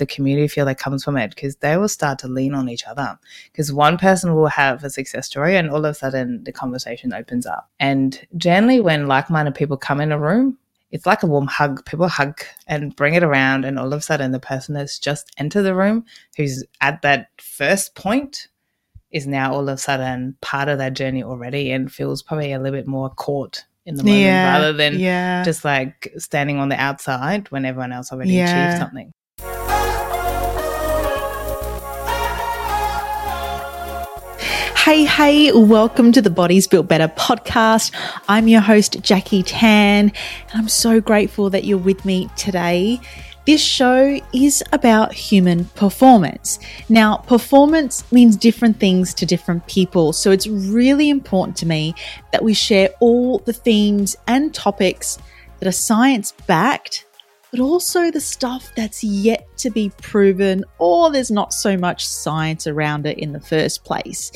the community feel that comes from it because they will start to lean on each other because one person will have a success story and all of a sudden the conversation opens up and generally when like-minded people come in a room it's like a warm hug people hug and bring it around and all of a sudden the person that's just entered the room who's at that first point is now all of a sudden part of that journey already and feels probably a little bit more caught in the moment Yeah, rather than yeah. just like standing on the outside when everyone else already Yeah. achieved something. Hey, hey, welcome to the Bodies Built Better podcast. I'm your host, Jackie Tann, and I'm so grateful that you're with me today. This show is about human performance. Now, performance means different things to different people, so it's really important to me that we share all the themes and topics that are science backed but also the stuff that's yet to be proven or there's not so much science around it in the first place.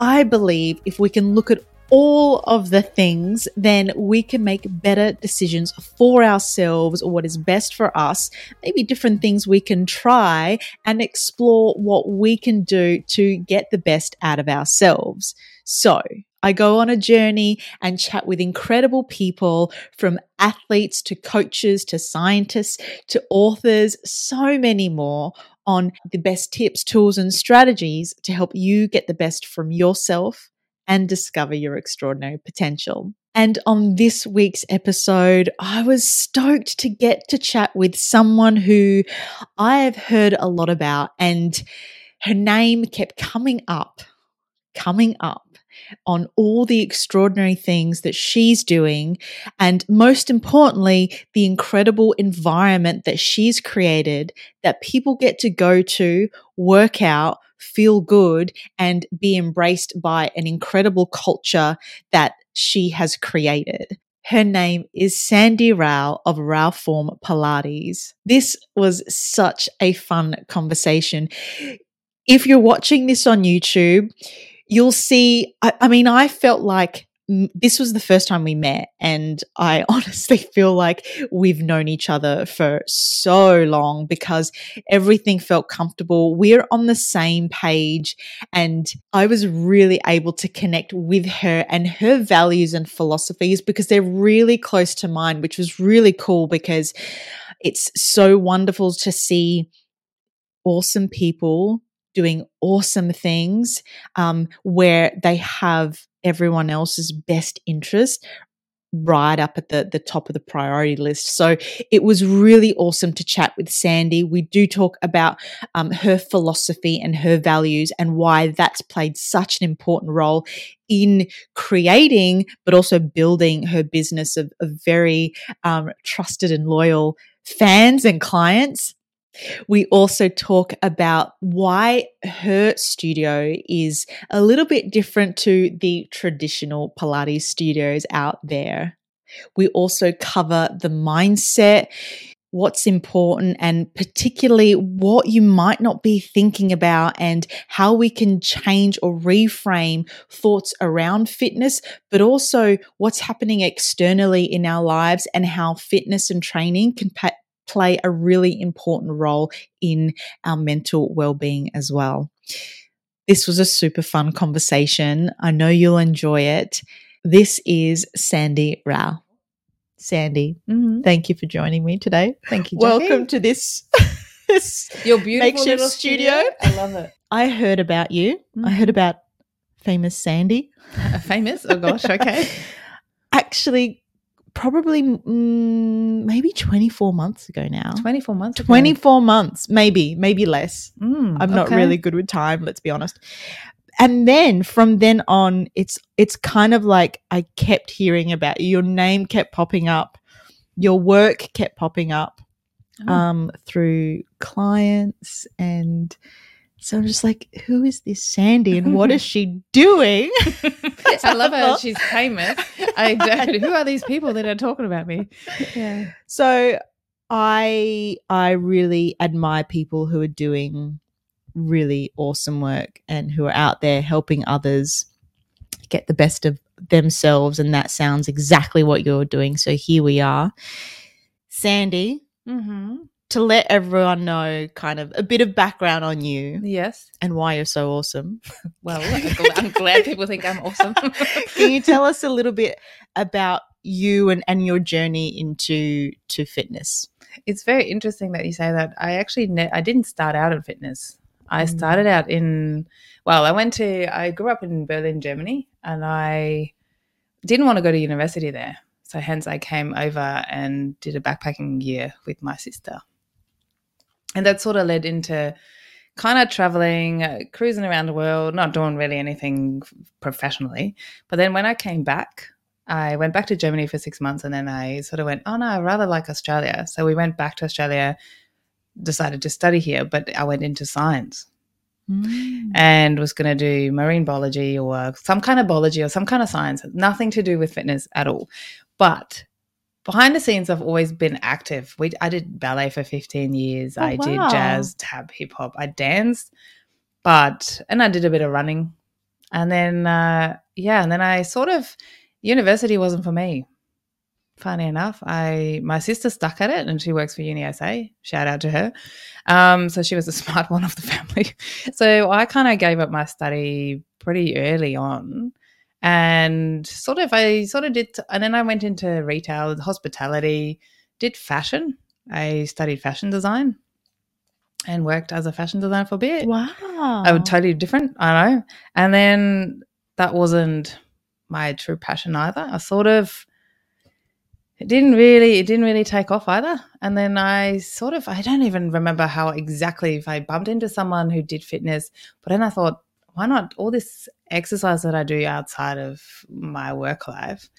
I believe if we can look at all of the things, then we can make better decisions for ourselves or what is best for us. Maybe different things we can try and explore what we can do to get the best out of ourselves. So, I go on a journey and chat with incredible people from athletes to coaches to scientists to authors, so many more on the best tips, tools, and strategies to help you get the best from yourself and discover your extraordinary potential. And on this week's episode, I was stoked to get to chat with someone who I have heard a lot about, and her name kept coming up, coming up on all the extraordinary things that she's doing. And most importantly, the incredible environment that she's created that people get to go to, work out, feel good, and be embraced by an incredible culture that she has created. Her name is Sandy Rau of Rauform Pilates. This was such a fun conversation. If you're watching this on YouTube, you'll see. I, I mean, I felt like this was the first time we met, and I honestly feel like we've known each other for so long because everything felt comfortable. We're on the same page, and I was really able to connect with her and her values and philosophies because they're really close to mine, which was really cool because it's so wonderful to see awesome people doing awesome things um, where they have everyone else's best interest right up at the, the top of the priority list. So it was really awesome to chat with Sandy. We do talk about um, her philosophy and her values and why that's played such an important role in creating, but also building her business of, of very um, trusted and loyal fans and clients. We also talk about why her studio is a little bit different to the traditional Pilates studios out there. We also cover the mindset, what's important, and particularly what you might not be thinking about, and how we can change or reframe thoughts around fitness, but also what's happening externally in our lives and how fitness and training can play a really important role in our mental well-being as well. This was a super fun conversation. I know you'll enjoy it. This is Sandy Rau. Sandy, Mm-hmm. thank you for joining me today. Thank you. Jackie. Welcome to this, this your beautiful makeshift little studio. studio. I love it. I heard about you. I heard about famous Sandy. Famous? Oh gosh. Okay. Actually, probably mm, maybe 24 months ago now. Twenty four months. ago. 24 months, maybe, maybe less. Mm, I'm not okay. really good with time, let's be honest. And then from then on, it's it's kind of like I kept hearing about you. Your name kept popping up. Your work kept popping up Oh. um, through clients and so I'm just like, who is this Sandy and what is she doing? I love her. She's famous. I don't. Who are these people that are talking about me? Yeah. So I I really admire people who are doing really awesome work and who are out there helping others get the best of themselves and that sounds exactly what you're doing. So here we are. Sandy, Mm-hmm. To let everyone know kind of a bit of background on you Yes. and why you're so awesome. Well, I'm gl- I'm glad people think I'm awesome. Can you tell us a little bit about you and, and your journey into to fitness? it's very interesting that you say that. I actually ne- I didn't start out in fitness. I Mm. started out in well, I went to I grew up in Berlin, Germany, and I didn't want to go to university there. So hence I came over and did a backpacking year with my sister. And that sort of led into kind of traveling, uh, cruising around the world, not doing really anything professionally. But then when I came back, I went back to Germany for six months and then I sort of went, oh no, I rather like Australia. So we went back to Australia, decided to study here, but I went into science Mm. and was going to do marine biology or some kind of biology or some kind of science, nothing to do with fitness at all. But behind the scenes, I've always been active. We, I did ballet for 15 years. Oh, I did jazz, tap, hip hop. I danced, but, and I did a bit of running. And then, uh, yeah, and then I sort of, university wasn't for me. Funny enough, I my sister stuck at it, and she works for UniSA. Shout out to her. Um, so she was the smart one of the family. So I kind of gave up my study pretty early on, and sort of I sort of did, and then I went into retail, hospitality, did fashion. I studied fashion design, and worked as a fashion designer for a bit. Wow. I was totally different. I know. And then that wasn't my true passion either. I sort of it didn't really it didn't really take off either. And then I sort of I don't even remember how exactly if I bumped into someone who did fitness, but then I thought, why not all this exercise that I do outside of my work life?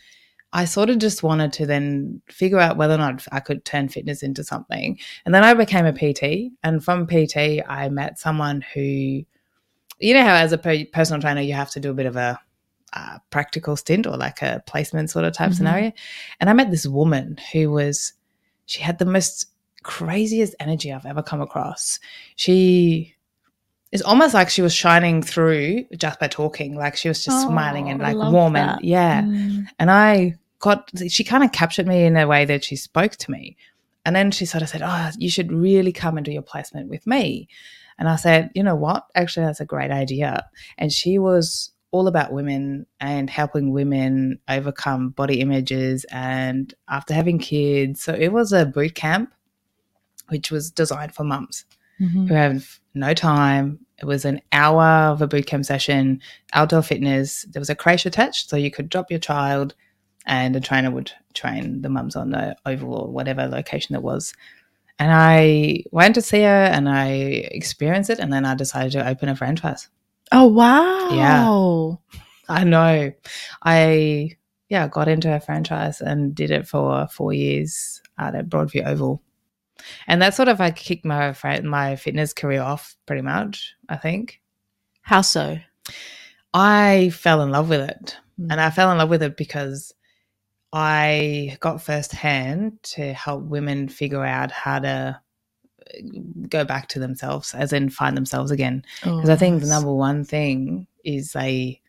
I sort of just wanted to then figure out whether or not I could turn fitness into something. And then I became a PT. And from PT, I met someone who, you know, how as a personal trainer, you have to do a bit of a uh, practical stint or like a placement sort of type Mhm. scenario. And I met this woman who was, she had the most craziest energy I've ever come across. She, it's almost like she was shining through just by talking. Like she was just smiling and Oh, like warm that. and yeah. Mm. And I got, she kind of captured me in a way that she spoke to me. And then she sort of said, Oh, you should really come and do your placement with me. And I said, You know what? Actually, that's a great idea. And she was all about women and helping women overcome body images and after having kids. So it was a boot camp, which was designed for mums Mhm. who have no time. It was an hour of a boot camp session, outdoor fitness. There was a creche attached, so you could drop your child, and a trainer would train the mums on the oval or whatever location it was. And I went to see her, and I experienced it, and then I decided to open a franchise. Oh wow. Yeah. I know. I yeah got into a franchise and did it for four years at Broadview Oval, and that sort of like kicked my my fitness career off pretty much. I think How so? I fell in love with it, Mm. and I fell in love with it because I got firsthand to help women figure out how to uh, go back to themselves, as in find themselves again because I think the number one thing is they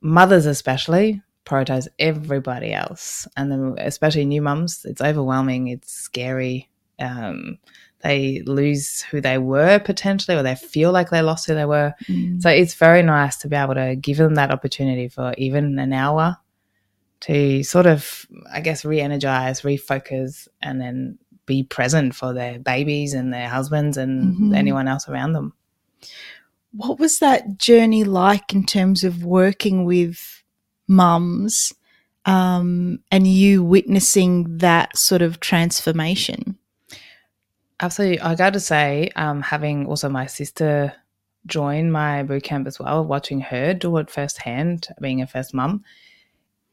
mothers especially prioritize everybody else, and then especially new mums. It's overwhelming. It's scary. Um, they lose who they were potentially, or they feel like they lost who they were. Mm. So it's very nice to be able to give them that opportunity for even an hour to sort of, I guess, re-energize, refocus, and then be present for their babies and their husbands and Mhm. anyone else around them. what was that journey like in terms of working with mums um, and you witnessing that sort of transformation? Absolutely. I got to say, um, having also my sister join my boot camp as well, watching her do it firsthand, being a first mum,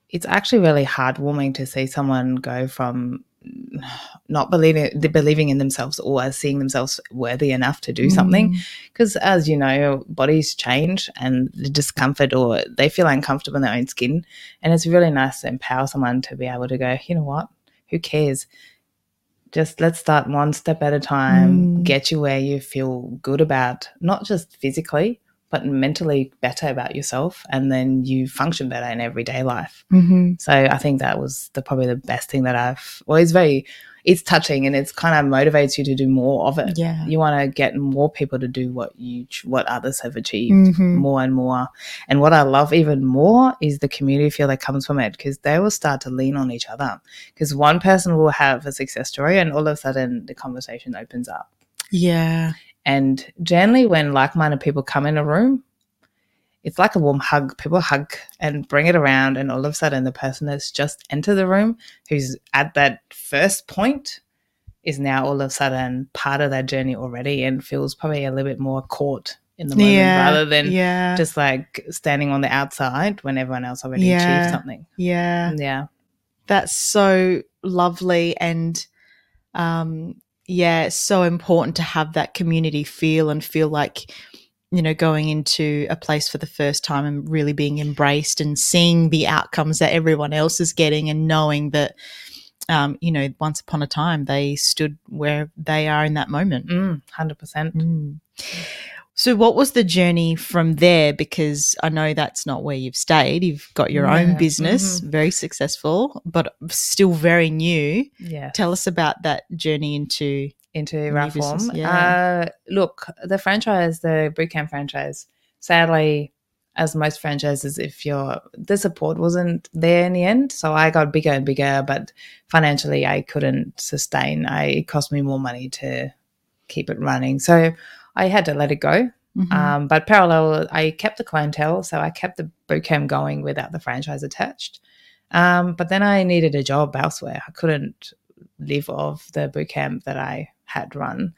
it's actually really heartwarming to see someone go from not believing believing in themselves or seeing themselves worthy enough to do something Mm. because as you know bodies change and the discomfort or they feel uncomfortable in their own skin and it's really nice to empower someone to be able to go you know what who cares just let's start one step at a time Mm. get you where you feel good about not just physically but mentally better about yourself and then you function better in everyday life Mm-hmm. so I think that was the probably the best thing that I've. Well, it's very it's touching and it's kind of motivates you to do more of it. Yeah. You want to get more people to do what you what others have achieved Mhm. more and more. And what I love even more is the community feel that comes from it because they will start to lean on each other. Because one person will have a success story and all of a sudden the conversation opens up. Yeah. And generally, when like minded people come in a room, it's like a warm hug. People hug and bring it around, and all of a sudden, the person that's just entered the room, who's at that first point, is now all of a sudden part of that journey already and feels probably a little bit more caught in the moment yeah. rather than yeah. just like standing on the outside when everyone else already Yeah. achieved something. yeah. Yeah. That's so lovely and um yeah, it's so important to have that community feel and feel like you know going into a place for the first time and really being embraced and seeing the outcomes that everyone else is getting and knowing that um you know once upon a time they stood where they are in that moment. Mm, 100%. Mm. So, what was the journey from there? Because I know that's not where you've stayed. You've got your Yeah. own business, Mhm. very successful, but still very new. Yeah. Tell us about that journey into. Into New business, yeah. Uh, look, the franchise, the bootcamp franchise, sadly, as most franchises, if your the support wasn't there in the end, so I got bigger and bigger, but financially I couldn't sustain. I it cost me more money to keep it running, so I had to let it go. Mhm. Um, but parallel, I kept the clientele, so I kept the bootcamp going without the franchise attached. Um, but then I needed a job elsewhere. I couldn't live off the bootcamp that I had run.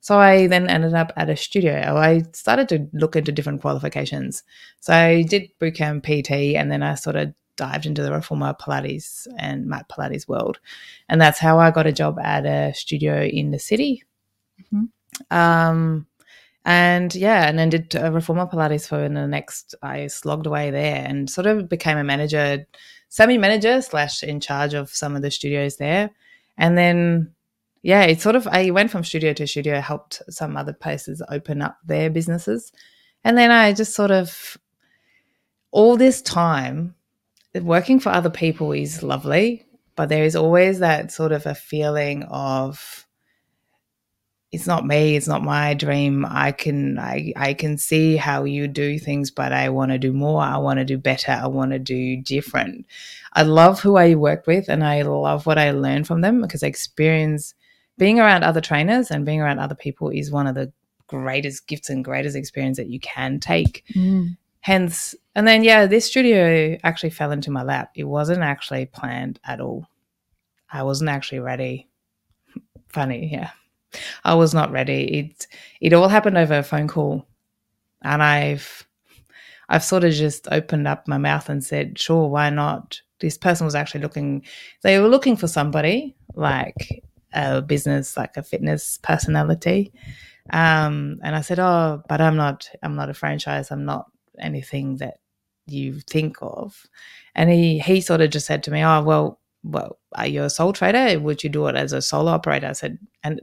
So I then ended up at a studio. I started to look into different qualifications. So I did bootcamp PT, and then I sort of dived into the reformer Pilates and mat Pilates world, and that's how I got a job at a studio in the city. Mhm. Um, and yeah, and then did uh, reformer Pilates for the next. I slogged away there and sort of became a manager, semi-manager slash in charge of some of the studios there, and then yeah, it sort of I went from studio to studio, helped some other places open up their businesses, and then I just sort of all this time working for other people is lovely, but there is always that sort of a feeling of it's not me it's not my dream. I can i i can see how you do things but i want to do more i want to do better i want to do different. I love who i work with and i love what i learn from them because i experience being around other trainers and being around other people is one of the greatest gifts and greatest experience that you can take. Mm. hence and then yeah this studio actually fell into my lap. It wasn't actually planned at all. I wasn't actually ready. Funny yeah. I was not ready. It it all happened over a phone call and i've i've sort of just opened up my mouth and said sure why not? This person was actually looking they were looking for somebody like a business like a fitness personality um, and I said, "Oh, but I'm not. I'm not a franchise. I'm not anything that you think of." And he he sort of just said to me, "Oh, well, well, are you a sole trader? Would you do it as a solo operator?" I said, and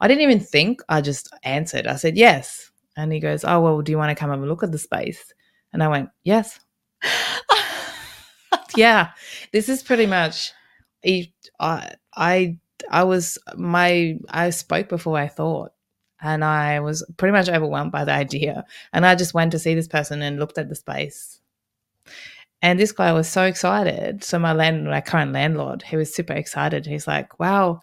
I didn't even think. I just answered. I said, "Yes." And he goes, "Oh, well, do you want to come have a look at the space?" And I went, "Yes." yeah, this is pretty much. I, I, I was my. I spoke before I thought and I was pretty much overwhelmed by the idea. And I just went to see this person and looked at the space. And this guy was so excited. So my land, my current landlord, he was super excited. He's like, "Wow,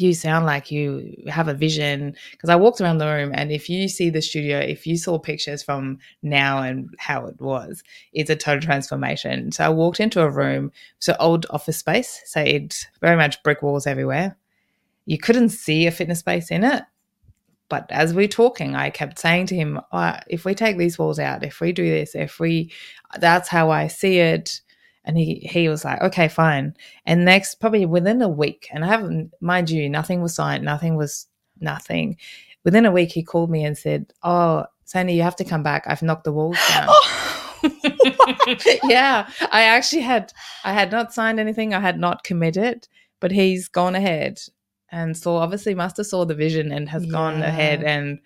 you sound like you have a vision." Because I walked around the room, and if you see the studio, if you saw pictures from now and how it was, it's a total transformation. So I walked into a room, so old office space, so it's very much brick walls everywhere. You couldn't see a fitness space in it but as we are talking, I kept saying to him, oh, if we take these walls out, if we do this, if we, that's how I see it. And he, he was like, okay, fine. And next, probably within a week, and I haven't, mind you, nothing was signed, nothing was nothing. Within a week, he called me and said, oh, Sandy, you have to come back. I've knocked the walls down. yeah, I actually had, I had not signed anything. I had not committed, but he's gone ahead and saw obviously must have saw the vision and has gone ahead and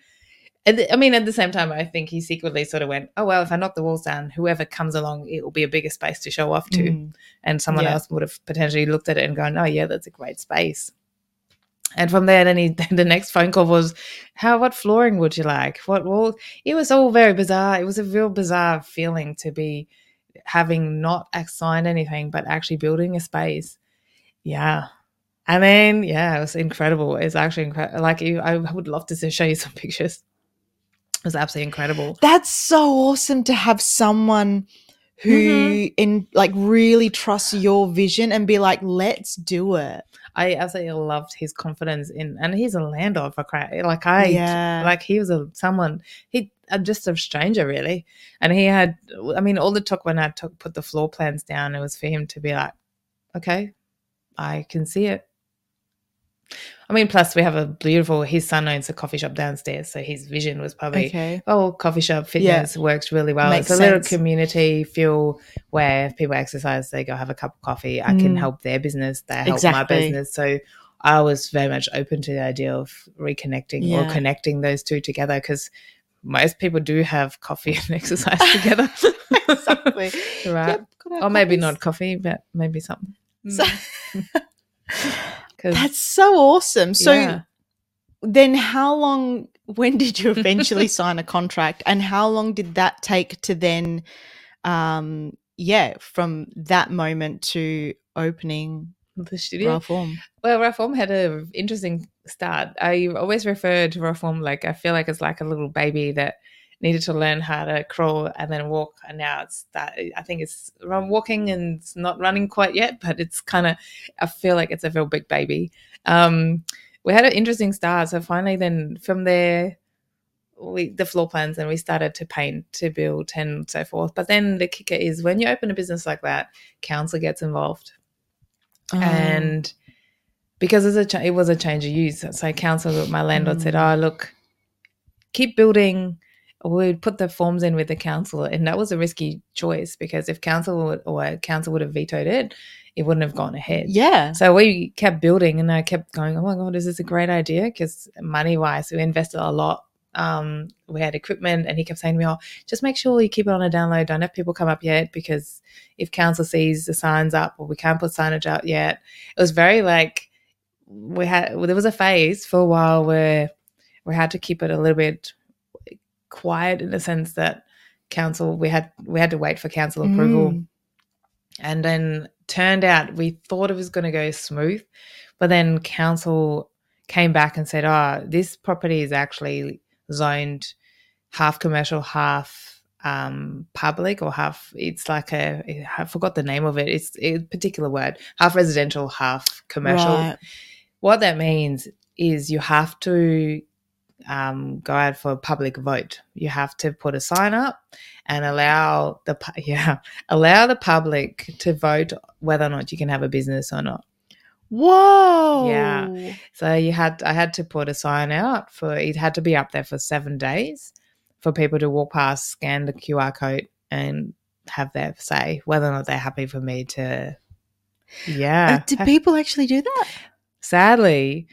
The- I mean, at the same time, I think he secretly sort of went, "Oh well, if I knock the walls down, whoever comes along, it will be a bigger space to show off to." Mm. and someone Yeah. else would have potentially looked at it and gone, "Oh yeah, that's a great space." And from there, then he, the next phone call was, "How? What flooring would you like? What wall?" It was all very bizarre. It was a real bizarre feeling to be having not signed anything, but actually building a space. Yeah. And then, yeah, it was incredible. It's actually incredible. Like, you, I would love to show you some pictures. Was absolutely incredible. That's so awesome to have someone who Mm-hmm. in like really trusts your vision and be like, let's do it. I absolutely loved his confidence in, and he's a landlord for cry. Like I, Yeah. like he was a someone he uh, just a stranger really, and he had. I mean, all the took when I took put the floor plans down, it was for him to be like, okay, I can see it. I mean, plus we have a beautiful. His son owns a coffee shop downstairs, so his vision was probably Okay. oh, coffee shop fitness works really well. Makes it's a little community feel where if people exercise, they go have a cup of coffee. I can Mm. help their business, they help my business. So I was very much open to the idea of reconnecting or connecting those two together because most people do have coffee and exercise together. Exactly. right. Yep, Or maybe coffees. not coffee, but maybe something. So- 'Cause- That's so awesome. So yeah. then how long when did you eventually sign a contract and how long did that take to then um yeah, from that moment to opening the studio. Reform? Well, Reform had an interesting start. I always refer to Reform like I feel like it's like a little baby that needed to learn how to crawl and then walk, and now it's that. I think it's run walking and it's not running quite yet, but it's kind of. I feel like it's a real big baby. Um, we had an interesting start, so finally, then from there. We, the floor plans and we started to paint to build and so forth but then the kicker is when you open a business like that council gets involved Um, and because it's a it was a change of use so council my landlord said Mm. oh look keep building we'd put the forms in with the council and that was a risky choice because if council would, or council would have vetoed it it wouldn't have gone ahead. Yeah. so we kept building and i kept going oh my god is this a great idea? Because money wise we invested a lot. Um, we had equipment and he kept saying to me oh just make sure you keep it on a download. Don't have people come up yet because if council sees the signs up or we can't put signage out yet. It was very like we had well, there was a phase for a while where we had to keep it a little bit quiet in the sense that council we had we had to wait for council approval Mm. and then turned out we thought it was going to go smooth but then council came back and said oh this property is actually zoned half commercial half um public or half it's like a i forgot the name of it it's a particular word half residential half commercial Right. what that means is you have to um, go out for a public vote. You have to put a sign up and allow the yeah allow the public to vote whether or not you can have a business or not. Whoa. Yeah. So you had I had to put a sign out for it had to be up there for seven days for people to walk past, scan the QR code, and have their say whether or not they're happy for me to. Yeah. Uh, did people actually do that? Sadly,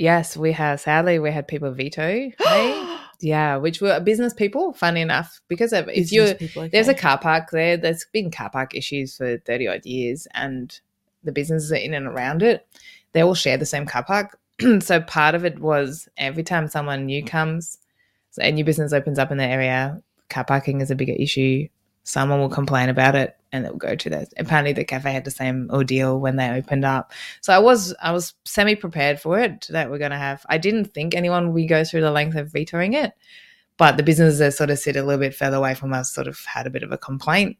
yes, we have. Sadly, we had people veto me. Yeah, which were business people. Funny enough, because of, if you people, there's a car park there. There's been car park issues for thirty odd years, and the businesses are in and around it. They all share the same car park. so part of it was every time someone new comes, so a new business opens up in the area, car parking is a bigger issue. Someone will complain about it, and it will go to that. Apparently, the cafe had the same ordeal when they opened up. So I was I was semi prepared for it that we're going to have. I didn't think anyone would go through the length of vetoing it, but the businesses that sort of sit a little bit further away from us sort of had a bit of a complaint.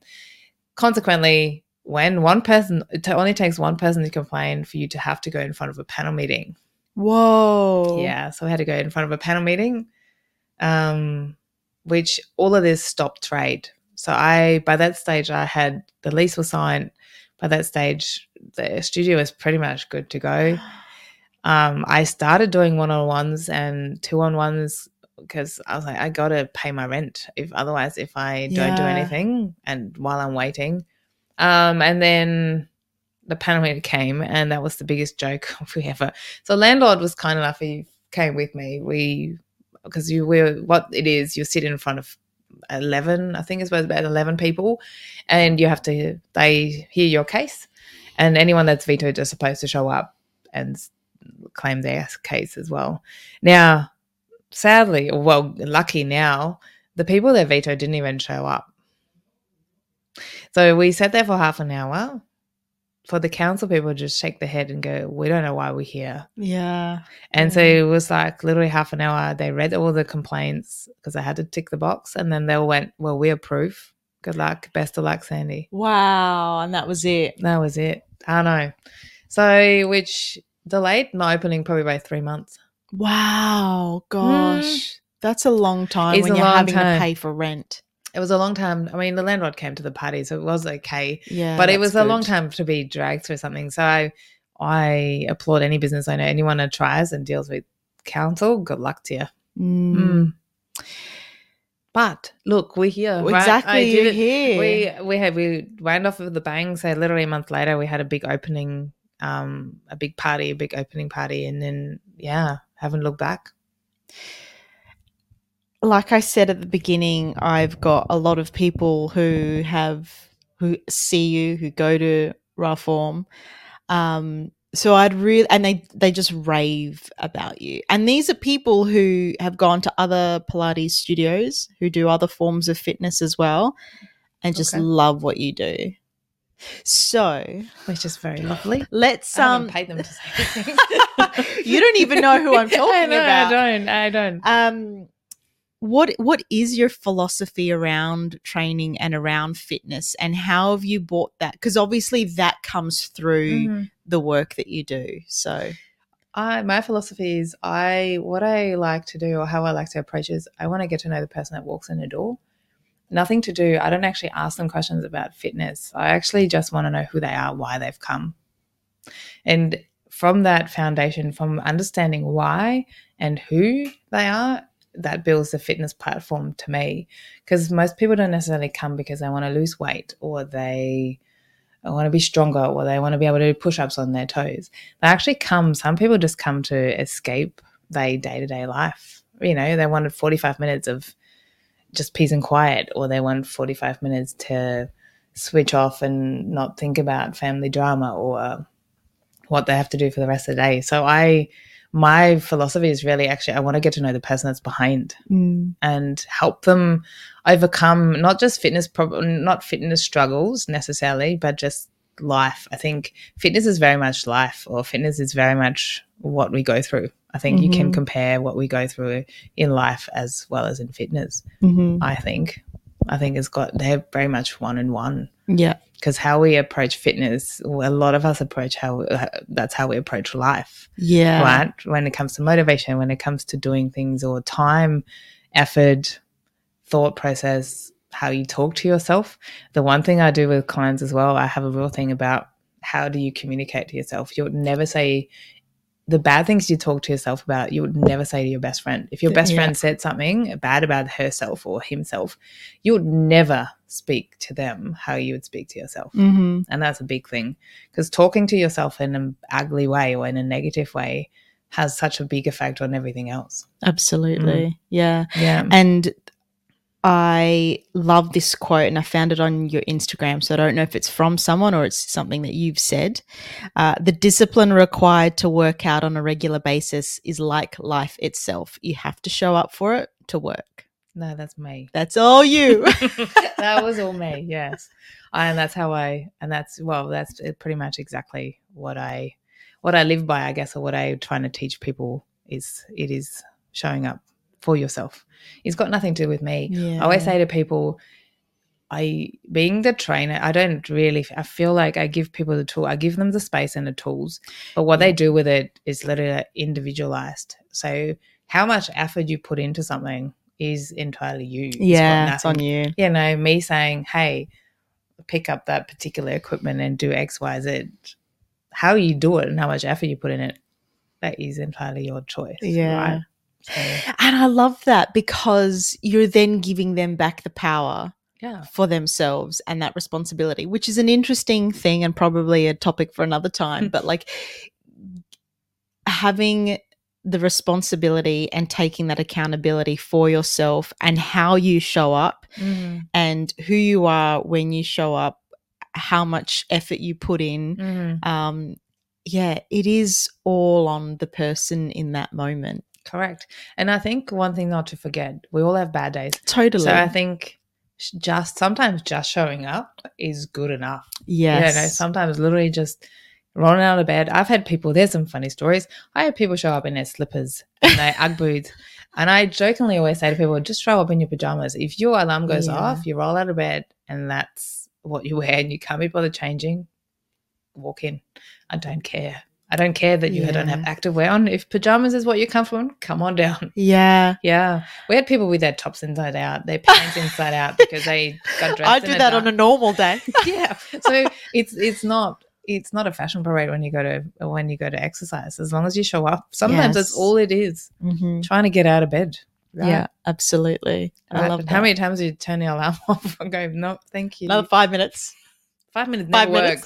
Consequently, when one person, it only takes one person to complain for you to have to go in front of a panel meeting. Whoa. Yeah, so we had to go in front of a panel meeting, um, which all of this stopped trade. So I, by that stage, I had the lease was signed. By that stage, the studio was pretty much good to go. Um, I started doing one on ones and two on ones because I was like, I gotta pay my rent. If otherwise, if I don't do anything, and while I'm waiting, um, and then the panel meeting came, and that was the biggest joke we ever. So landlord was kind enough. He came with me. We because you were what it is. You sit in front of eleven, I think it's about eleven people, and you have to. They hear your case, and anyone that's vetoed is supposed to show up and claim their case as well. Now, sadly, well, lucky now, the people that vetoed didn't even show up. So we sat there for half an hour. For the council people just shake their head and go, We don't know why we're here. Yeah. And so it was like literally half an hour. They read all the complaints because I had to tick the box. And then they all went, Well, we approve. Good luck. Best of luck, Sandy. Wow. And that was it. That was it. I know. So, which delayed my opening probably by three months. Wow. Hmm. Gosh. That's a long time It's when a you're long having time. to pay for rent. It was a long time. I mean, the landlord came to the party, so it was okay. Yeah. but it was a long time to be dragged through something. So I, I applaud any business owner, anyone that tries and deals with council. Good luck to you. Mm. Mm. But look, we're here. Right? Exactly. You're here. We we had we wound off with the bang. So literally a month later, we had a big opening, um, a big party, a big opening party, and then yeah, haven't looked back. Like I said at the beginning, I've got a lot of people who have who see you, who go to Rauform. Um, so I'd really and they they just rave about you. And these are people who have gone to other Pilates studios who do other forms of fitness as well and just Okay. love what you do. So Which is very lovely. let's I um pay them to say anything. you don't even know who I'm I talking know, about. I don't. I don't. um what what is your philosophy around training and around fitness and how have you brought that because obviously that comes through Mhm. the work that you do so I my philosophy is I what I like to do or how I like to approach is I want to get to know the person that walks in the door. Nothing to do. I don't actually ask them questions about fitness. I actually just want to know who they are, why they've come. And from that foundation, from understanding why and who they are, that builds the fitness platform to me. Because most people don't necessarily come because they want to lose weight or they want to be stronger or they want to be able to do push ups on their toes. They actually come some people just come to escape their day-to-day life. You know they wanted 45 minutes of just peace and quiet or they want 45 minutes to switch off and not think about family drama or what they have to do for the rest of the day. So i my philosophy is really actually i want to get to know the person that's behind and help them overcome not just fitness prob- not fitness struggles necessarily but just life. I think fitness is very much life or fitness is very much what we go through. I think you can Mhm. compare what we go through in life as well as in fitness mm-hmm. i think. I think it's got they're very much one in one yeah because how we approach fitness a lot of us approach how that's how we approach life yeah right? When it comes to motivation, when it comes to doing things or time, effort, thought process, how you talk to yourself. The one thing I do with clients as well, I have a real thing about how do you communicate to yourself. You would never say the bad things you talk to yourself about, you would never say to your best friend. If your best Yeah. friend said something bad about herself or himself, you would never speak to them how you would speak to yourself. mm-hmm. And that's a big thing because talking to yourself in an ugly way or in a negative way has such a big effect on everything else. absolutely yeah Yeah. and I love this quote, and I found it on your Instagram. So I don't know if it's from someone or it's something that you've said. Uh, the discipline required to work out on a regular basis is like life itself. You have to show up for it to work. No, that's me. That's all you. that was all me. Yes. And that's how I, and that's, well, that's pretty much exactly what I, what I live by, I guess, or what I'm trying to teach people is it is showing up for yourself. It's got nothing to do with me. yeah. I always say to people, I being the trainer, I don't really I feel like I give people the tool, I give them the space and the tools, but what they do with it is literally individualized. So how much effort you put into something is entirely you. Yeah, it's nothing- on you. You know, me saying, Hey, pick up that particular equipment and do X, Y, Z. How you do it and how much effort you put in it, that is entirely your choice. Yeah. Right? And I love that because you're then giving them back the power yeah. for themselves and that responsibility, which is an interesting thing and probably a topic for another time. but like having the responsibility and taking that accountability for yourself and how you show up Mm, and who you are when you show up, how much effort you put in. mm. Um, yeah, it is all on the person in that moment. Correct. And I think one thing not to forget, we all have bad days. Totally. So I think just sometimes just showing up is good enough. yes. You know, sometimes literally just rolling out of bed. I've had people, there's some funny stories. I had people show up in their slippers and their Ugg boots. And I jokingly always say to people, just show up in your pajamas. If your alarm goes Yeah. off, you roll out of bed and that's what you wear and you can't be bothered changing, walk in. I don't care. I don't care that you don't have Yeah. active wear on. If pajamas is what you're comfortable in, come on down. yeah. Yeah. We had people with their tops inside out, their pants inside out because they got dressed. I do that dark- on a normal day. yeah. So it's it's not it's not a fashion parade when you go to when you go to exercise. As long as you show up, sometimes that's all it is. Mhm. Trying to get out of bed. right? Yeah, absolutely. I love that. How many times do you turn the alarm off and go, no, thank you. Another five minutes. five minutes Five minutes.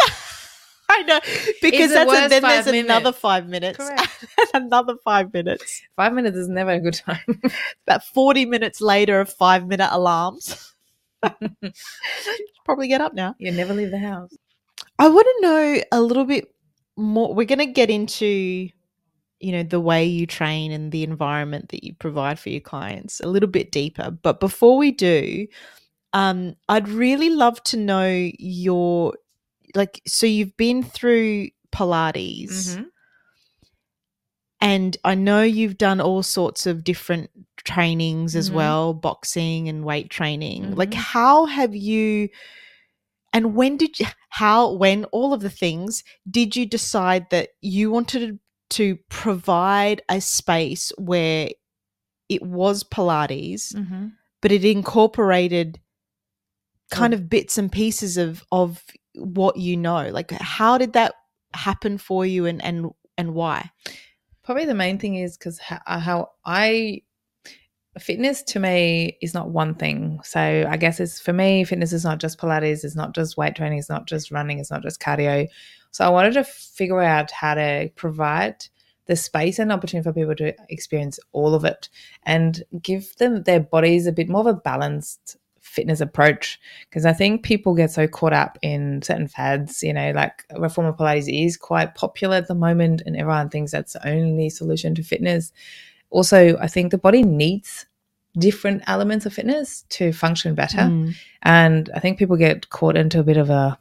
I know because that's a, then there's another five minutes. Another five minutes. Five minutes is never a good time. About forty minutes later of five minute alarms. Probably get up now. you never leave the house. I want to know a little bit more. We're going to get into, you know, the way you train and the environment that you provide for your clients a little bit deeper. But before we do, um, I'd really love to know your, like, so you've been through Pilates, Mhm. and I know you've done all sorts of different trainings as Mhm. well, boxing and weight training. Like, Mhm. how have you? And when did you, how, when, all of the things, did you decide that you wanted to provide a space where it was Pilates, Mhm. but it incorporated kind of bits and pieces of, of what you know? Like, how did that happen for you and, and, and why? Probably the main thing is because how, uh, how I fitness to me is not one thing. So I guess it's for me, fitness is not just Pilates, it's not just weight training, it's not just running, it's not just cardio. So I wanted to figure out how to provide the space and opportunity for people to experience all of it and give them their bodies a bit more of a balanced fitness approach because I think people get so caught up in certain fads, you know, like Reformer Pilates is quite popular at the moment and everyone thinks that's the only solution to fitness. Also, I think the body needs different elements of fitness to function better. Mm. And I think people get caught into a bit of a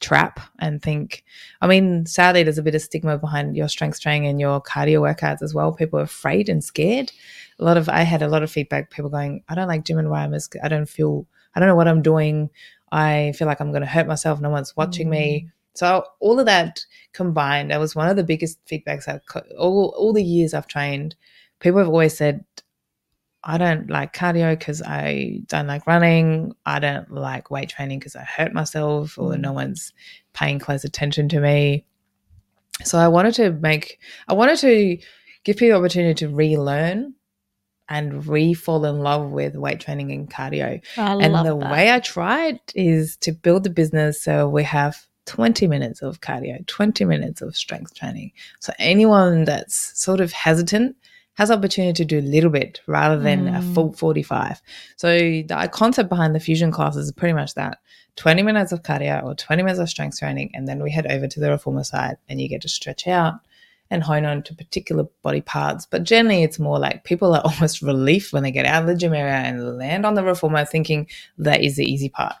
trap and think, I mean, sadly, there's a bit of stigma behind your strength training and your cardio workouts as well. People are afraid and scared. A lot of, I had a lot of feedback, people going, I don't like gym environments. I don't feel, I don't know what I'm doing. I feel like I'm going to hurt myself. No one's watching me. So all of that combined, that was one of the biggest feedbacks. I all all the years I've trained, people have always said, I don't like cardio because I don't like running. I don't like weight training because I hurt myself or Mm. no one's paying close attention to me. So I wanted to make, I wanted to give people the opportunity to relearn and re fall in love with weight training and cardio. I and the that. way I tried is to build the business so we have 20 minutes of cardio, 20 minutes of strength training. So anyone that's sort of hesitant has opportunity to do a little bit rather than a Mm. full 45. So the concept behind the fusion classes is pretty much that 20 minutes of cardio or 20 minutes of strength training and then we head over to the reformer side and you get to stretch out and hone on to particular body parts. But generally, it's more like people are almost relief when they get out of the gym area and land on the reformer thinking that is the easy part.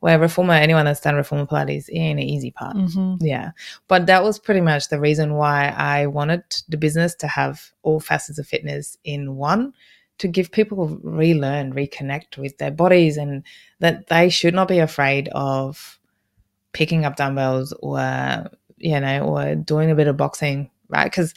Where reformer, anyone that's done reformer Pilates, ain't an easy part. Mhm. Yeah. But that was pretty much the reason why I wanted the business to have all facets of fitness in one to give people relearn, reconnect with their bodies and that they should not be afraid of picking up dumbbells or, you know, or doing a bit of boxing, right? Because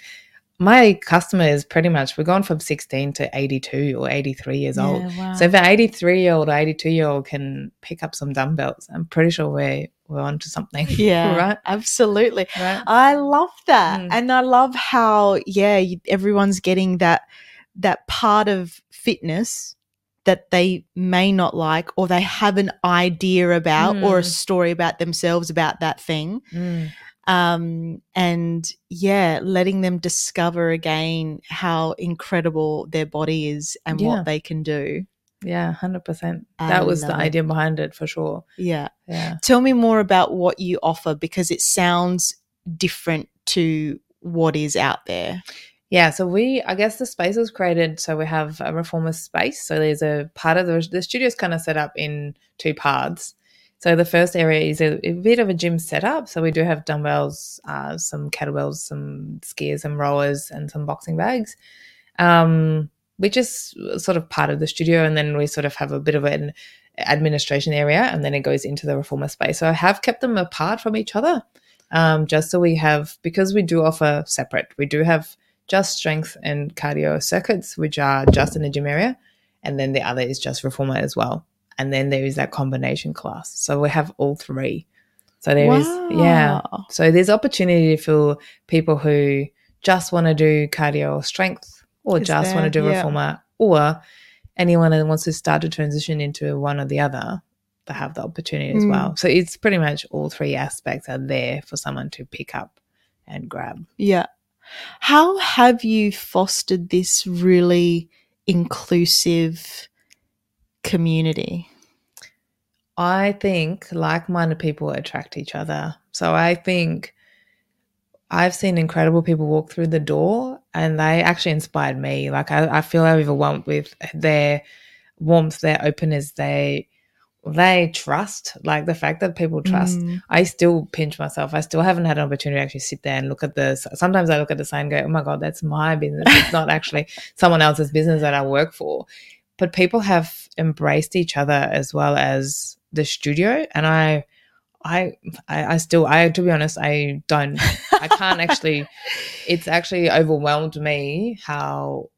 my customer is pretty much, we're going from 16 to 82 or 83 years old. Wow. So if an 83 year old or 82 year old can pick up some dumbbells, I'm pretty sure we're, we're onto something. yeah, right? absolutely. Right. I love that, Mm. and I love how yeah, you, everyone's getting that that part of fitness that they may not like or they have an idea about or a Mm. story about themselves about that thing. Mm. Um, and yeah, letting them discover again how incredible their body is and Yeah. what they can do. Yeah, hundred percent. I That was the it. idea behind it for sure. Yeah. Yeah. Tell me more about what you offer because it sounds different to what is out there. Yeah, so we, I guess the space was created so we have a reformer space. So there's a part of the, the studio is kind of set up in two parts. So the first area is a, a bit of a gym setup. So we do have dumbbells, uh, some kettlebells, some skiers, some rowers, and some boxing bags, um, which is sort of part of the studio. And then we sort of have a bit of an administration area, and then it goes into the reformer space. So I have kept them apart from each other, um, just so we have because we do offer separate. We do have just strength and cardio circuits, which are just in the gym area, and then the other is just reformer as well. And then there is that combination class. So we have all three. So there is, yeah. So there's opportunity for people who just want to do cardio or strength, or just want to do Yeah. reformer, or anyone that wants to start to transition into one or the other. They have the opportunity as Mm. well. So it's pretty much all three aspects are there for someone to pick up and grab. Yeah. How have you fostered this really inclusive community? I think like minded people attract each other. So I think I've seen incredible people walk through the door and they actually inspired me. Like I, I feel overwhelmed with their warmth, their openness, they they trust. Like the fact that people trust. Mm. I still pinch myself. I still haven't had an opportunity to actually sit there and look at this. Sometimes I look at the sign and go, oh my God, that's my business. It's not actually someone else's business that I work for. But people have embraced each other as well as the studio. And I, I, I, I still, I, to be honest, I don't, I can't actually, it's actually overwhelmed me how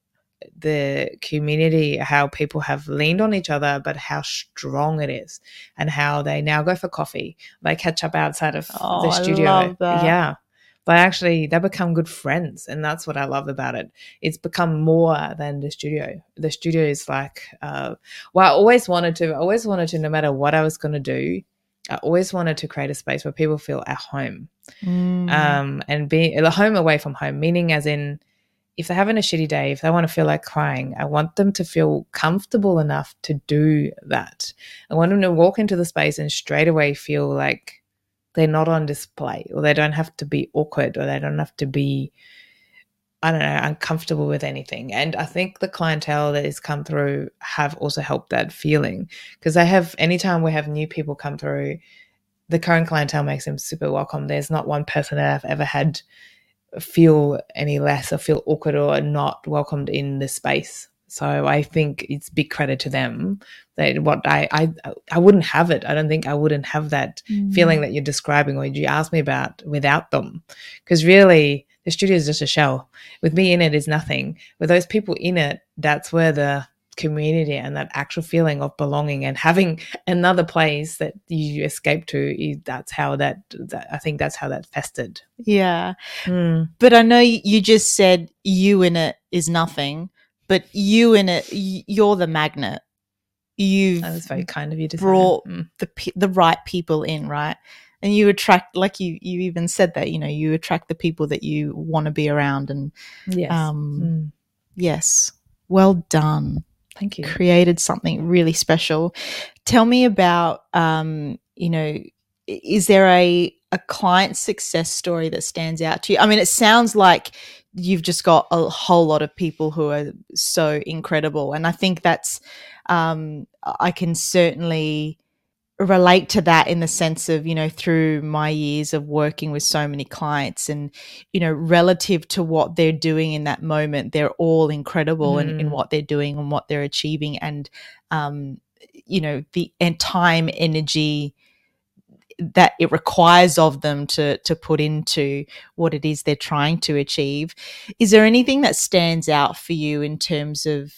the community, how people have leaned on each other, but how strong it is, and how they now go for coffee. They catch up outside of Oh, the I studio. love that. Yeah. They actually they become good friends, and that's what I love about it. It's become more than the studio. The studio is like, uh, well, I always wanted to. I always wanted to, no matter what I was going to do, I always wanted to create a space where people feel at home Mm. um, and be a home away from home, meaning as in if they're having a shitty day, if they want to feel like crying, I want them to feel comfortable enough to do that. I want them to walk into the space and straight away feel like they're not on display or they don't have to be awkward or they don't have to be I don't know, uncomfortable with anything. And I think the clientele that has come through have also helped that feeling because they have, anytime we have new people come through, the current clientele makes them super welcome. There's not one person that I've ever had feel any less or feel awkward or not welcomed in the space. So I think it's big credit to them that what I I I wouldn't have it. I don't think I wouldn't have that Mm. feeling that you're describing or you asked me about without them. Because really, the studio is just a shell. With me in it is nothing. With those people in it, that's where the community and that actual feeling of belonging and having another place that you escape to is that's how that, that I think that's how that festered. Yeah. Mm. But I know you just said you in it is nothing, but you in it, you're the magnet. You've That was very kind of you to brought. Mm. the the right people in, right? And you attract, like you you even said that, you know, you attract the people that you want to be around. And Yes. um, Mm. yes, well done. Thank you. created something really special. Tell me about, um, you know, is there a a client success story that stands out to you? I mean, it sounds like you've just got a whole lot of people who are so incredible, and I think that's um, I can certainly relate to that in the sense of you know through my years of working with so many clients and you know relative to what they're doing in that moment they're all incredible in, in Mm. what they're doing and what they're achieving and um you know the and time energy that it requires of them to to put into what it is they're trying to achieve is there anything that stands out for you in terms of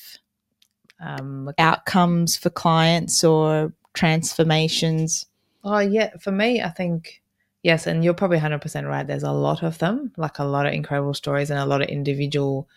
Um, outcomes for clients or transformations Oh yeah, for me, I think yes, and you're probably hundred percent right. There's a lot of them, like a lot of incredible stories and a lot of individual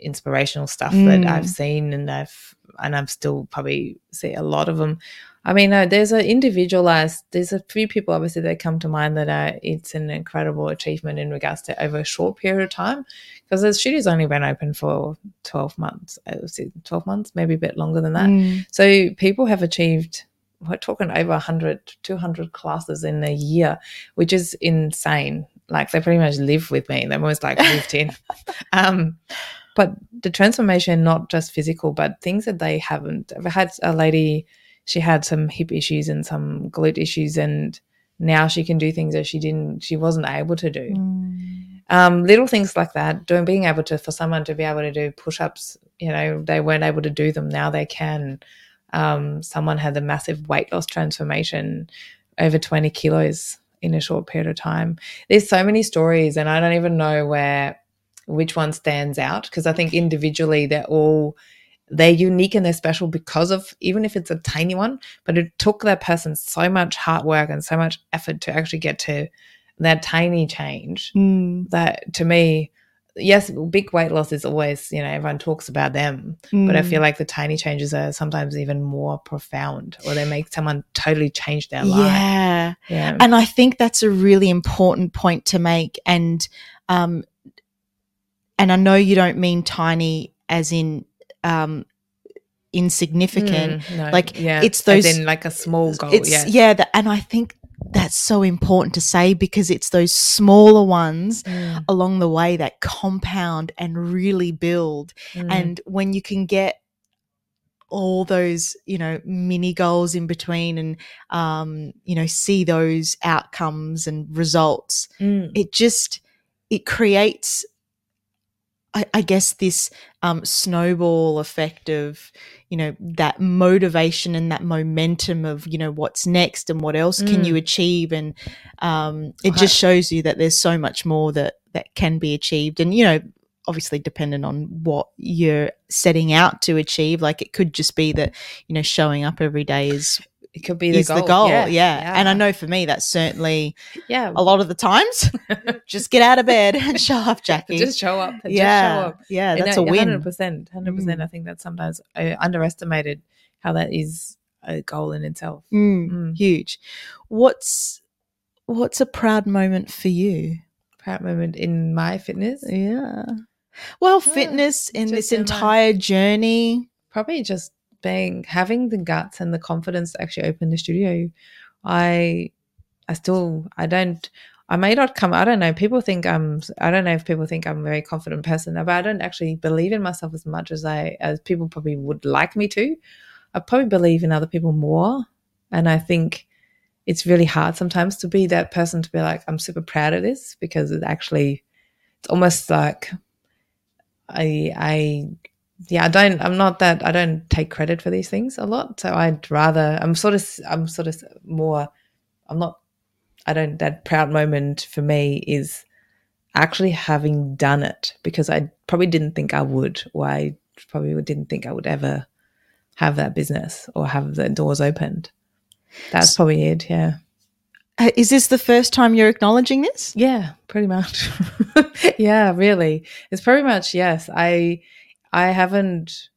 inspirational stuff that Mm. I've seen and I've and I'm still probably see a lot of them. I mean, no, there's an individualized. There's a few people obviously that come to mind that are. It's an incredible achievement in regards to over a short period of time, because the studio's only been open for twelve months. uh, Twelve months, maybe a bit longer than that. Mm. So people have achieved. We're talking over 100, 200 classes in a year, which is insane. Like they pretty much live with me. They're almost like moved in. Um, but the transformation, not just physical, but things that they haven't. I've had a lady she had some hip issues and some glute issues and now she can do things that she didn't she wasn't able to do. Mm. um, little things like that doing being able to for someone to be able to do push-ups you know they weren't able to do them now they can. Um, someone had a massive weight loss transformation over 20 kilos in a short period of time. There's so many stories and i don't even know where which one stands out because i think individually they're all they're unique and they're special because of even if it's a tiny one but it took that person so much hard work and so much effort to actually get to that tiny change Mm. that to me yes big weight loss is always you know everyone talks about them but i Mm. feel like the tiny changes are sometimes even more profound or they make someone totally change their life yeah. yeah And I think that's a really important point to make. And um, and I know you don't mean tiny as in um, insignificant. Mm, no, like, yeah. it's As those- in like a small goal it's yeah. yeah, that, and I think that's so important to say because it's those smaller ones Mm, along the way that compound and really build. mm, And when you can get all those, you know, mini goals in between and, um, you know, see those outcomes and results, mm, it just, it creates, I, I guess, this um, snowball effect of, you know, that motivation and that momentum of, you know, what's next and what else can Mm. you achieve. And um, it just shows you that there's so much more that, that can be achieved. And, you know, obviously dependent on what you're setting out to achieve. Like it could just be that, you know, showing up every day is, it could be the goal, the goal. Yeah, Yeah. And I know for me, that's certainly yeah a lot of the times. just get out of bed and show up, Jackie. just show up just yeah. show up Yeah. And That's no, a win. 100% 100% Mm. i think that's sometimes uh, underestimated how that is a goal in itself Mm, Mm. Huge. What's, what's a proud moment for you? proud moment in my fitness Yeah. Well, Ah, fitness in this in my- entire journey. probably just being having the guts and the confidence to actually open the studio i i still i don't i may not come i don't know people think i'm i don't know if people think i'm a very confident person but i don't actually believe in myself as much as i as people probably would like me to. I probably believe in other people more and i think it's really hard sometimes to be that person to be like i'm super proud of this because it actually it's almost like i i yeah, I don't. I'm not that. I don't take credit for these things a lot. So I'd rather. I'm sort of. I'm sort of more. I'm not. I don't. That proud moment for me is actually having done it because I probably didn't think I would, or I probably didn't think I would ever have that business or have the doors opened. That's probably it. Yeah. Uh, Is this the first time you're acknowledging this? Yeah, pretty much. yeah, really. It's pretty much yes. I I haven't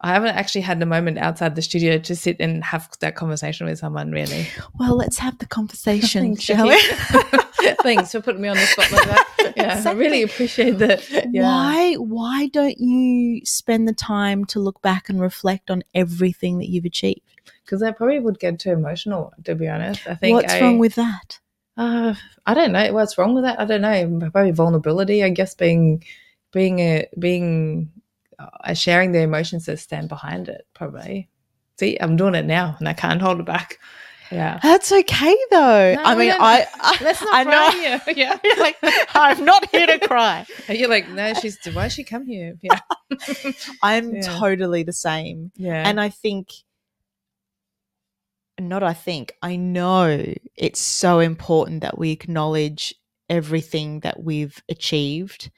I haven't actually had a moment outside the studio to sit and have that conversation with someone really. Well, let's have the conversation, Thanks, shall we? Thanks for putting me on the spot like that. Yeah, I really appreciate that. Yeah. Why why don't you spend the time to look back and reflect on everything that you've achieved? Because I probably would get too emotional, to be honest. I think What's I, wrong with that? Uh, I don't know what's wrong with that. I don't know. Probably vulnerability. I guess being, being a being, uh, sharing the emotions that stand behind it. Probably. See, I'm doing it now, and I can't hold it back. Yeah. That's okay though. No, I mean, I, I Let's not I cry know. here. Yeah. You're like, I'm not here to cry. And you're like, no, she's. Why she come here? Yeah. I'm Yeah. totally the same. Yeah. And I think, not I think, I know it's so important that we acknowledge everything that we've achieved